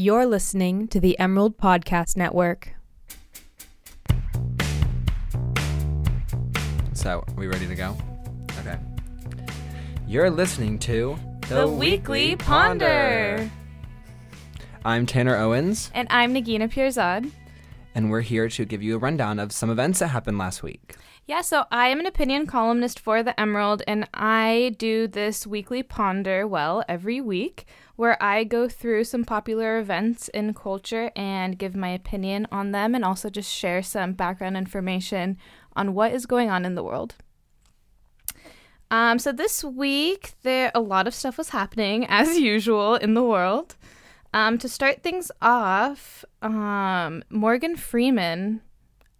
You're listening to the Emerald Podcast Network. So, are we ready to go? Okay. You're listening to The Weekly Ponder. I'm Tanner Owens, And I'm Negina Pirzad. and we're here to give you a rundown of some events that happened last week. Yeah, so I am an opinion columnist for The Emerald, and I do this weekly ponder, well, every week, where I go through some popular events in culture and give my opinion on them and also just share some background information on what is going on in the world. Um, so this week, there a lot of stuff was happening as usual in the world. Um, to start things off, um, Morgan Freeman,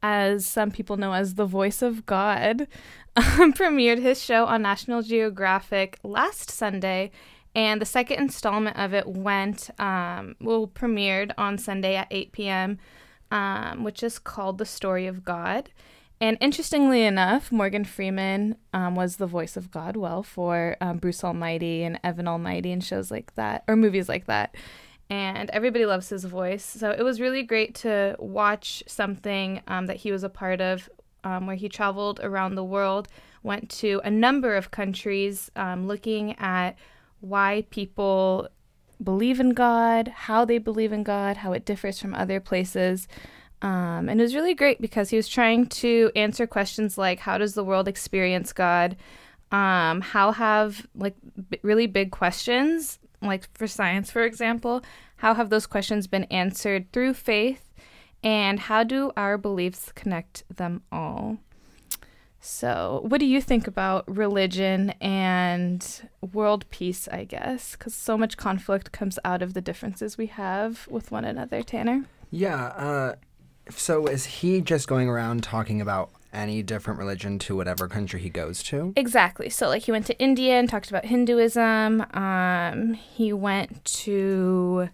as some people know as the voice of God, premiered his show on National Geographic last Sunday, and the second installment of it went um, well premiered on Sunday at 8 p.m., um, which is called The Story of God. And interestingly enough, Morgan Freeman um, was the voice of God, well, for um, Bruce Almighty and Evan Almighty and shows like that, or movies like that. And everybody loves his voice. So it was really great to watch something um, that he was a part of, um, where he traveled around the world, went to a number of countries, um, looking at why people believe in God, how they believe in God, how it differs from other places. Um, and it was really great because he was trying to answer questions like how does the world experience God? Um, how have like b- really big questions, like for science, for example, how have those questions been answered through faith? And how do our beliefs connect them all? So, what do you think about religion and world peace, I guess? Because so much conflict comes out of the differences we have with one another, Tanner. Yeah, uh, so is he just going around talking about any different religion to whatever country he goes to? Exactly. So, like, he went to India and talked about Hinduism. Um, he went to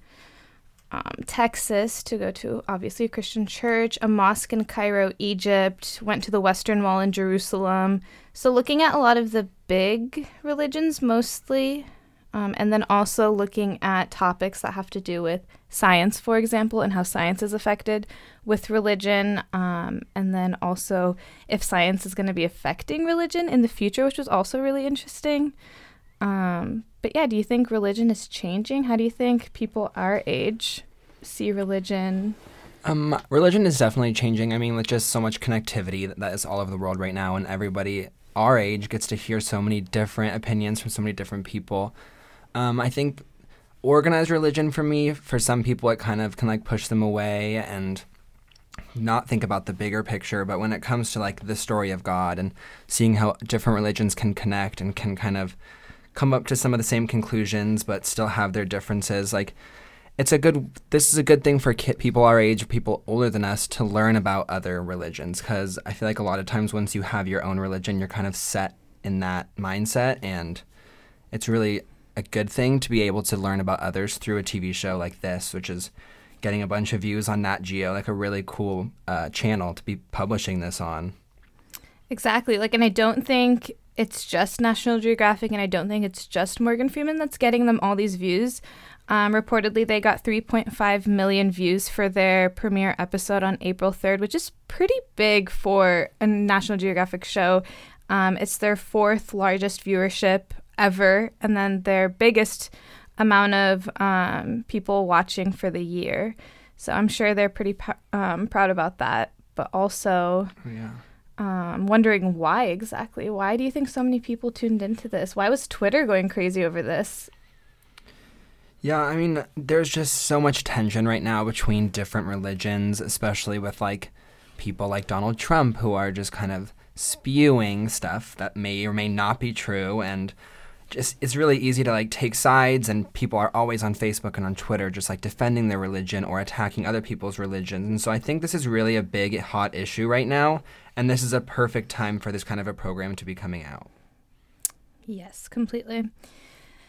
um, Texas to go to obviously a Christian church, a mosque in Cairo, Egypt, went to the Western Wall in Jerusalem. So, looking at a lot of the big religions mostly, um, and then also looking at topics that have to do with science, for example, and how science is affected with religion, um, and then also if science is going to be affecting religion in the future, which was also really interesting. Um, but yeah, do you think religion is changing? How do you think people our age see religion? Um, religion is definitely changing. I mean, with just so much connectivity that, that is all over the world right now, and everybody our age gets to hear so many different opinions from so many different people. Um, I think organized religion for me, for some people, it kind of can like push them away and not think about the bigger picture. But when it comes to like the story of God and seeing how different religions can connect and can kind of come up to some of the same conclusions, but still have their differences, like it's a good this is a good thing for people our age people older than us to learn about other religions because i feel like a lot of times once you have your own religion you're kind of set in that mindset and it's really a good thing to be able to learn about others through a tv show like this which is getting a bunch of views on nat geo like a really cool uh, channel to be publishing this on Exactly. Like, and I don't think it's just National Geographic, and I don't think it's just Morgan Freeman that's getting them all these views. Um, reportedly, they got 3.5 million views for their premiere episode on April 3rd, which is pretty big for a National Geographic show. Um, it's their fourth largest viewership ever, and then their biggest amount of um, people watching for the year. So I'm sure they're pretty p- um, proud about that. But also, yeah um, wondering why exactly. Why do you think so many people tuned into this? Why was Twitter going crazy over this? Yeah, I mean, there's just so much tension right now between different religions, especially with like people like Donald Trump who are just kind of spewing stuff that may or may not be true and just it's really easy to like take sides and people are always on Facebook and on Twitter just like defending their religion or attacking other people's religions. And so I think this is really a big hot issue right now and this is a perfect time for this kind of a program to be coming out. Yes, completely.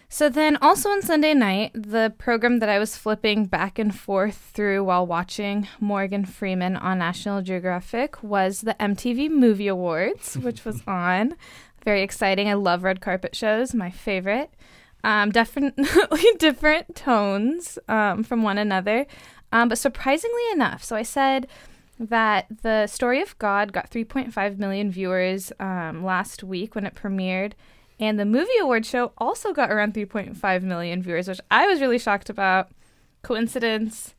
So then, also on Sunday night, the program that I was flipping back and forth through while watching Morgan Freeman on National Geographic was the MTV Movie Awards, which was on. Very exciting. I love red carpet shows, my favorite. Um, definitely different tones um, from one another, um, but surprisingly enough. So I said that the story of God got 3.5 million viewers um, last week when it premiered, and the movie award show also got around 3.5 million viewers, which I was really shocked about. Coincidence?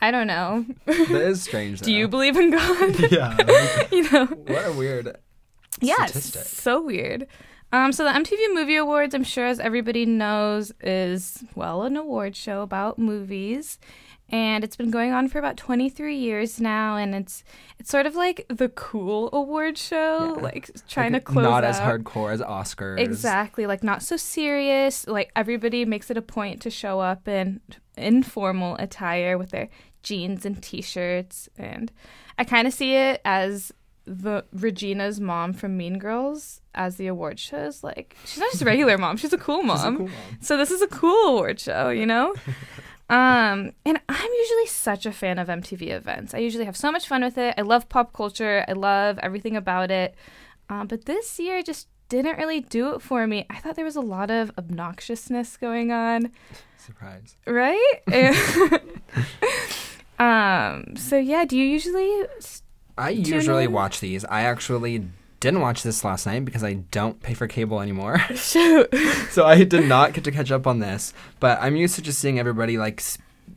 I don't know. That is strange. Do you believe in God? yeah. like, you know. what a weird. Yeah, it's statistic. so weird. Um, so the MTV Movie Awards, I'm sure as everybody knows, is well an award show about movies, and it's been going on for about 23 years now, and it's it's sort of like the cool award show, Yeah. like trying Like, to close Not out. as hardcore as Oscars. Exactly, like not so serious. Like everybody makes it a point to show up in informal attire with their jeans and t-shirts, and I kind of see it as the Regina's mom from Mean Girls as the award shows. Like she's not just a regular mom; she's a cool mom. She's a cool mom. So this is a cool award show, you know? um, and I'm usually such a fan of MTV events. I usually have so much fun with it. I love pop culture. I love everything about it. Um, but this year just didn't really do it for me. I thought there was a lot of obnoxiousness going on, Surprise. right? um, so yeah, do you usually I Tune usually in? watch these. I actually didn't watch this last night because I don't pay for cable anymore. shoot? so I did not get to catch up on this. But I'm used to just seeing everybody like.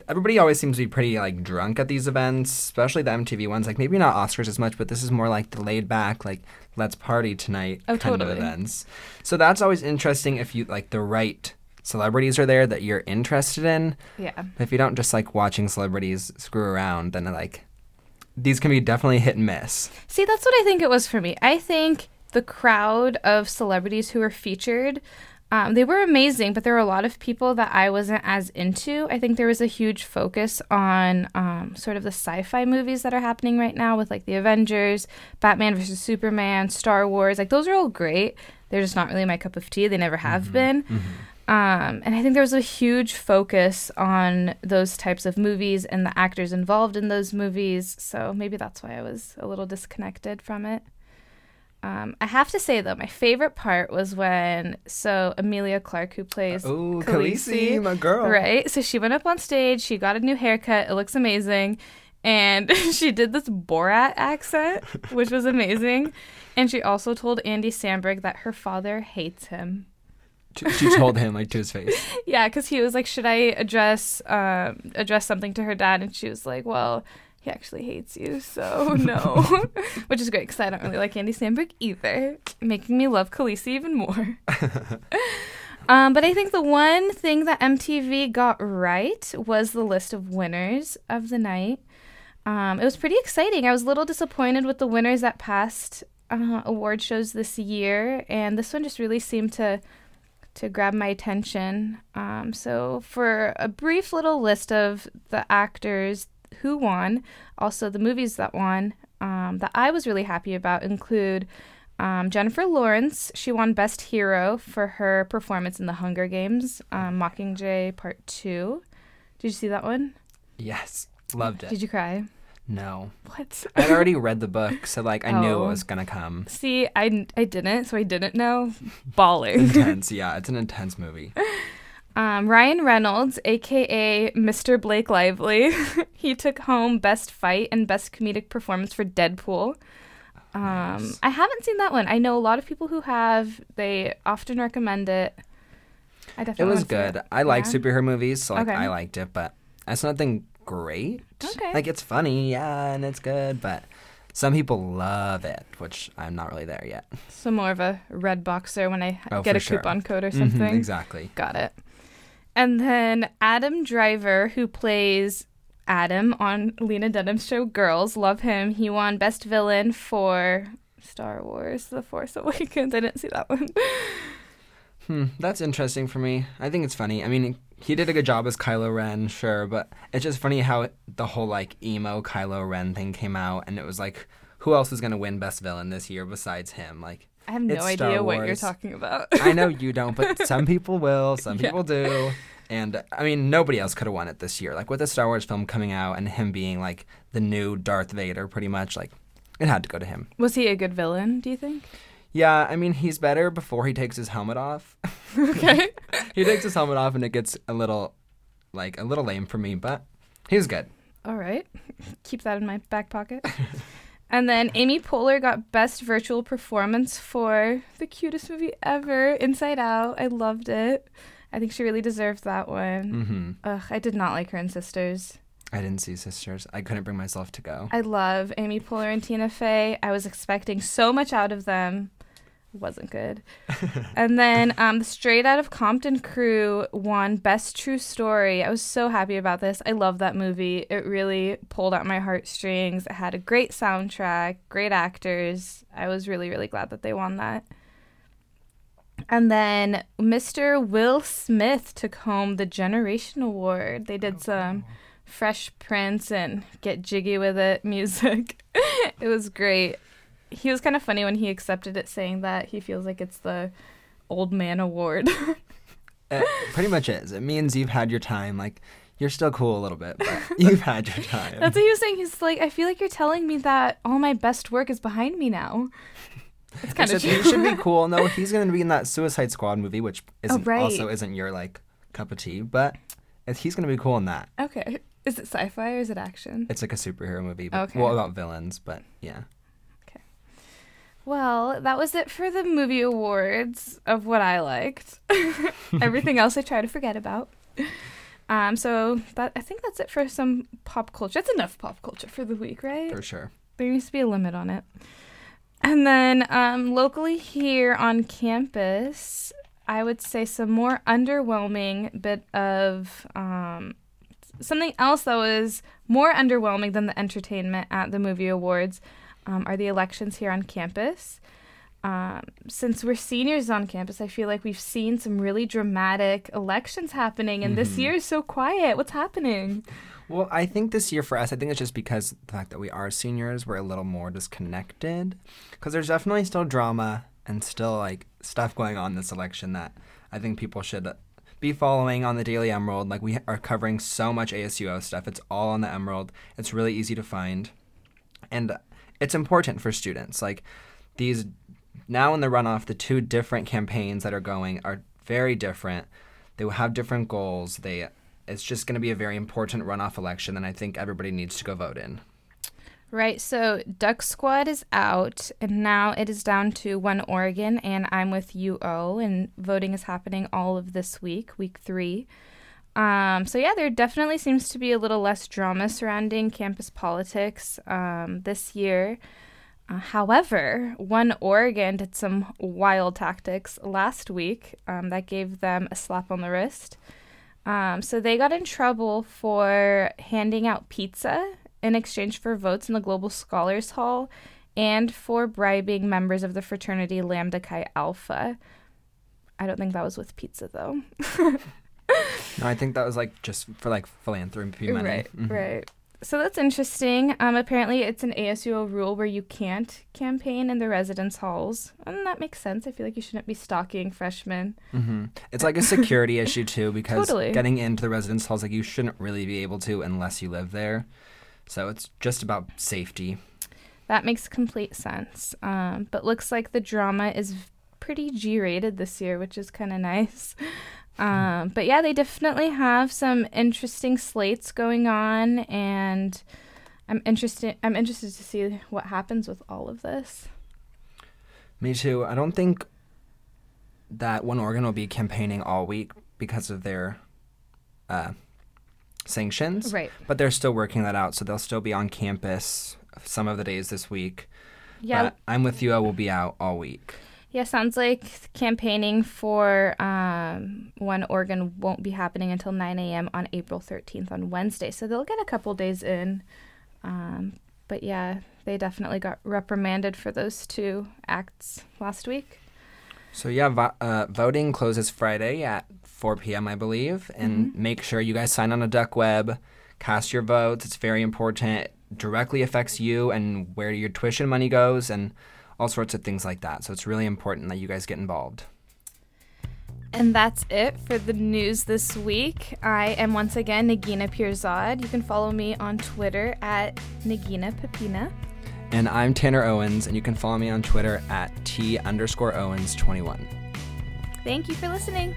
Everybody always seems to be pretty like drunk at these events, especially the MTV ones. Like maybe not Oscars as much, but this is more like the laid back, like let's party tonight Oh, kind totally. of events. So that's always interesting if you like the right celebrities are there that you're interested in. Yeah. If you don't just like watching celebrities screw around, then like these can be definitely hit and miss. See, that's what I think it was for me. I think the crowd of celebrities who were featured, um, they were amazing, but there were a lot of people that I wasn't as into. I think there was a huge focus on um, sort of the sci-fi movies that are happening right now with like the Avengers, Batman versus Superman, Star Wars. Like those are all great. They're just not really my cup of tea. They never have been. Um, and I think there was a huge focus on those types of movies and the actors involved in those movies. So maybe that's why I was a little disconnected from it. Um, I have to say though, my favorite part was when so Emilia Clarke, who plays Oh, Khaleesi, Khaleesi, my girl. right, so she went up on stage, she got a new haircut, it looks amazing, and she did this Borat accent, which was amazing, and she also told Andy Samberg that her father hates him. She, told him like to his face. Yeah, because he was like, "Should I address um, address something to her dad?" And she was like, "Well, he actually hates you, so no." Which is great because I don't really like Andy Samberg either, making me love Khaleesi even more. um, but I think the one thing that MTV got right was the list of winners of the night. Um, it was pretty exciting. I was a little disappointed with the winners that passed uh, award shows this year, and this one just really seemed to to grab my attention. Um, so, for a brief little list of the actors who won, also the movies that won, um, that I was really happy about include um, Jennifer Lawrence. She won Best Hero for her performance in The Hunger Games, um, Mockingjay Part 2. Did you see that one? Yes, loved it. Did you cry? No, What? I'd already read the book, so like I knew Oh. it was gonna come. See, I, I didn't, so I didn't know. Bawling. Intense, yeah, it's an intense movie. Um, Ryan Reynolds, aka Mr. Blake Lively, he took home Best Fight and Best Comedic Performance for Deadpool. Um, Nice. I haven't seen that one. I know a lot of people who have. They often recommend it. I definitely. It was good. it. I like Yeah. superhero movies, so like Okay. I liked it, but it's nothing great. Okay. Like it's funny, yeah, and it's good, but some people love it, which I'm not really there yet. So more of a red boxer when I Oh, get a sure. coupon code or Mhm, something. exactly. Got it. And then Adam Driver, who plays Adam on Lena Dunham's show Girls, love him. He won Best Villain for Star Wars: The Force Awakens. I didn't see that one. Hmm, that's interesting for me. I think it's funny. I mean, he did a good job as Kylo Ren, sure, but it's just funny how the whole like emo Kylo Ren thing came out, and it was like, who else is gonna win Best Villain this year besides him? Like, I have no idea what you're talking about. I know you don't, but some people will, some Yeah. people do. And I mean, nobody else could have won it this year. Like with the Star Wars film coming out and him being like the new Darth Vader, pretty much, like it had to go to him. Was he a good villain? Do you think? Yeah, I mean he's better before he takes his helmet off. Okay. he takes his helmet off and it gets a little like a little lame for me, but he was good. All right. Keep that in my back pocket. and then Amy Poehler got Best Virtual Performance for the cutest movie ever, Inside Out. I loved it. I think she really deserved that one. Mm-hmm. Ugh, I did not like her in Sisters. I didn't see Sisters. I couldn't bring myself to go. I love Amy Poehler and Tina Fey. I was expecting so much out of them. Wasn't good. and then um, the Straight Out of Compton crew won Best True Story. I was so happy about this. I love that movie. It really pulled out my heartstrings. It had a great soundtrack, great actors. I was really, really glad that they won that. And then Mr. Will Smith took home the Generation Award. They did some Fresh Prince and Get Jiggy with It music. it was great. He was kind of funny when he accepted it, saying that he feels like it's the old man award. It pretty much is. It means you've had your time. Like you're still cool a little bit, but you've had your time. That's what he was saying. He's like, I feel like you're telling me that all my best work is behind me now. It's kind of Except he should be cool. No, he's going to be in that Suicide Squad movie, which oh, isn't, Oh, right. also isn't your like cup of tea, but he's going to be cool in that. Okay. Is it sci-fi or is it action? It's like a superhero movie, but Okay. well about villains, but yeah. Well, that was it for the movie awards of what I liked. Everything else I try to forget about. Um, so that I think that's it for some pop culture. That's enough pop culture for the week, right? For sure. There needs to be a limit on it. And then um, locally here on campus, I would say some more underwhelming bit of um, something else that was more underwhelming than the entertainment at the movie awards um, are the elections here on campus. Um, since we're seniors on campus, I feel like we've seen some really dramatic elections happening, and this Mhm. year is so quiet. What's happening? Well, I think this year for us, I think it's just because the fact that we are seniors, we're a little more disconnected. Because there's definitely still drama and still like stuff going on this election that I think people should be following on the Daily Emerald. Like we are covering so much ASUO stuff. It's all on the Emerald. It's really easy to find, and it's important for students. Like these now in the runoff, the two different campaigns that are going are very different. They will have different goals. They it's just going to be a very important runoff election, and I think everybody needs to go vote in. Right, so Duck Squad is out, and now it is down to one Oregon, and I'm with UO, and voting is happening all of this week, week three. Um, so yeah, there definitely seems to be a little less drama surrounding campus politics um, this year. Uh, however, one Oregon did some wild tactics last week um, that gave them a slap on the wrist. Um, so they got in trouble for handing out pizza in exchange for votes in the Global Scholars Hall and for bribing members of the fraternity Lambda Chi Alpha. I don't think that was with pizza though. No, I think that was like just for like philanthropy money. Right, Mhm. right. So that's interesting. Um, apparently, it's an ASUO rule where you can't campaign in the residence halls, and that makes sense. I feel like you shouldn't be stalking freshmen. Mm-hmm. It's like a security issue too, because Totally. getting into the residence halls, like you shouldn't really be able to unless you live there. So it's just about safety. That makes complete sense. Um, but looks like the drama is pretty G-rated this year, which is kind of nice. Um, but yeah, they definitely have some interesting slates going on, and I'm interested. I'm interested to see what happens with all of this. Me too. I don't think that One Oregon will be campaigning all week because of their uh, sanctions. Right. But they're still working that out, so they'll still be on campus some of the days this week. Yeah. But I'm with you. I will be out all week. Yeah, sounds like campaigning for um, One Oregon won't be happening until 9 a.m. on April 13th on Wednesday. So they'll get a couple days in. Um, but yeah, they definitely got reprimanded for those two acts last week. So yeah, vo- uh, voting closes Friday at 4 p.m. I believe, and make sure you guys sign on a Duck Web, cast your votes. It's very important. It directly affects you and where your tuition money goes, and all sorts of things like that. So it's really important that you guys get involved. And that's it for the news this week. I am once again Negina Pirzad. You can follow me on Twitter at Nagina Pepina. And I'm Tanner Owens, and you can follow me on Twitter at T underscore Owens21. Thank you for listening.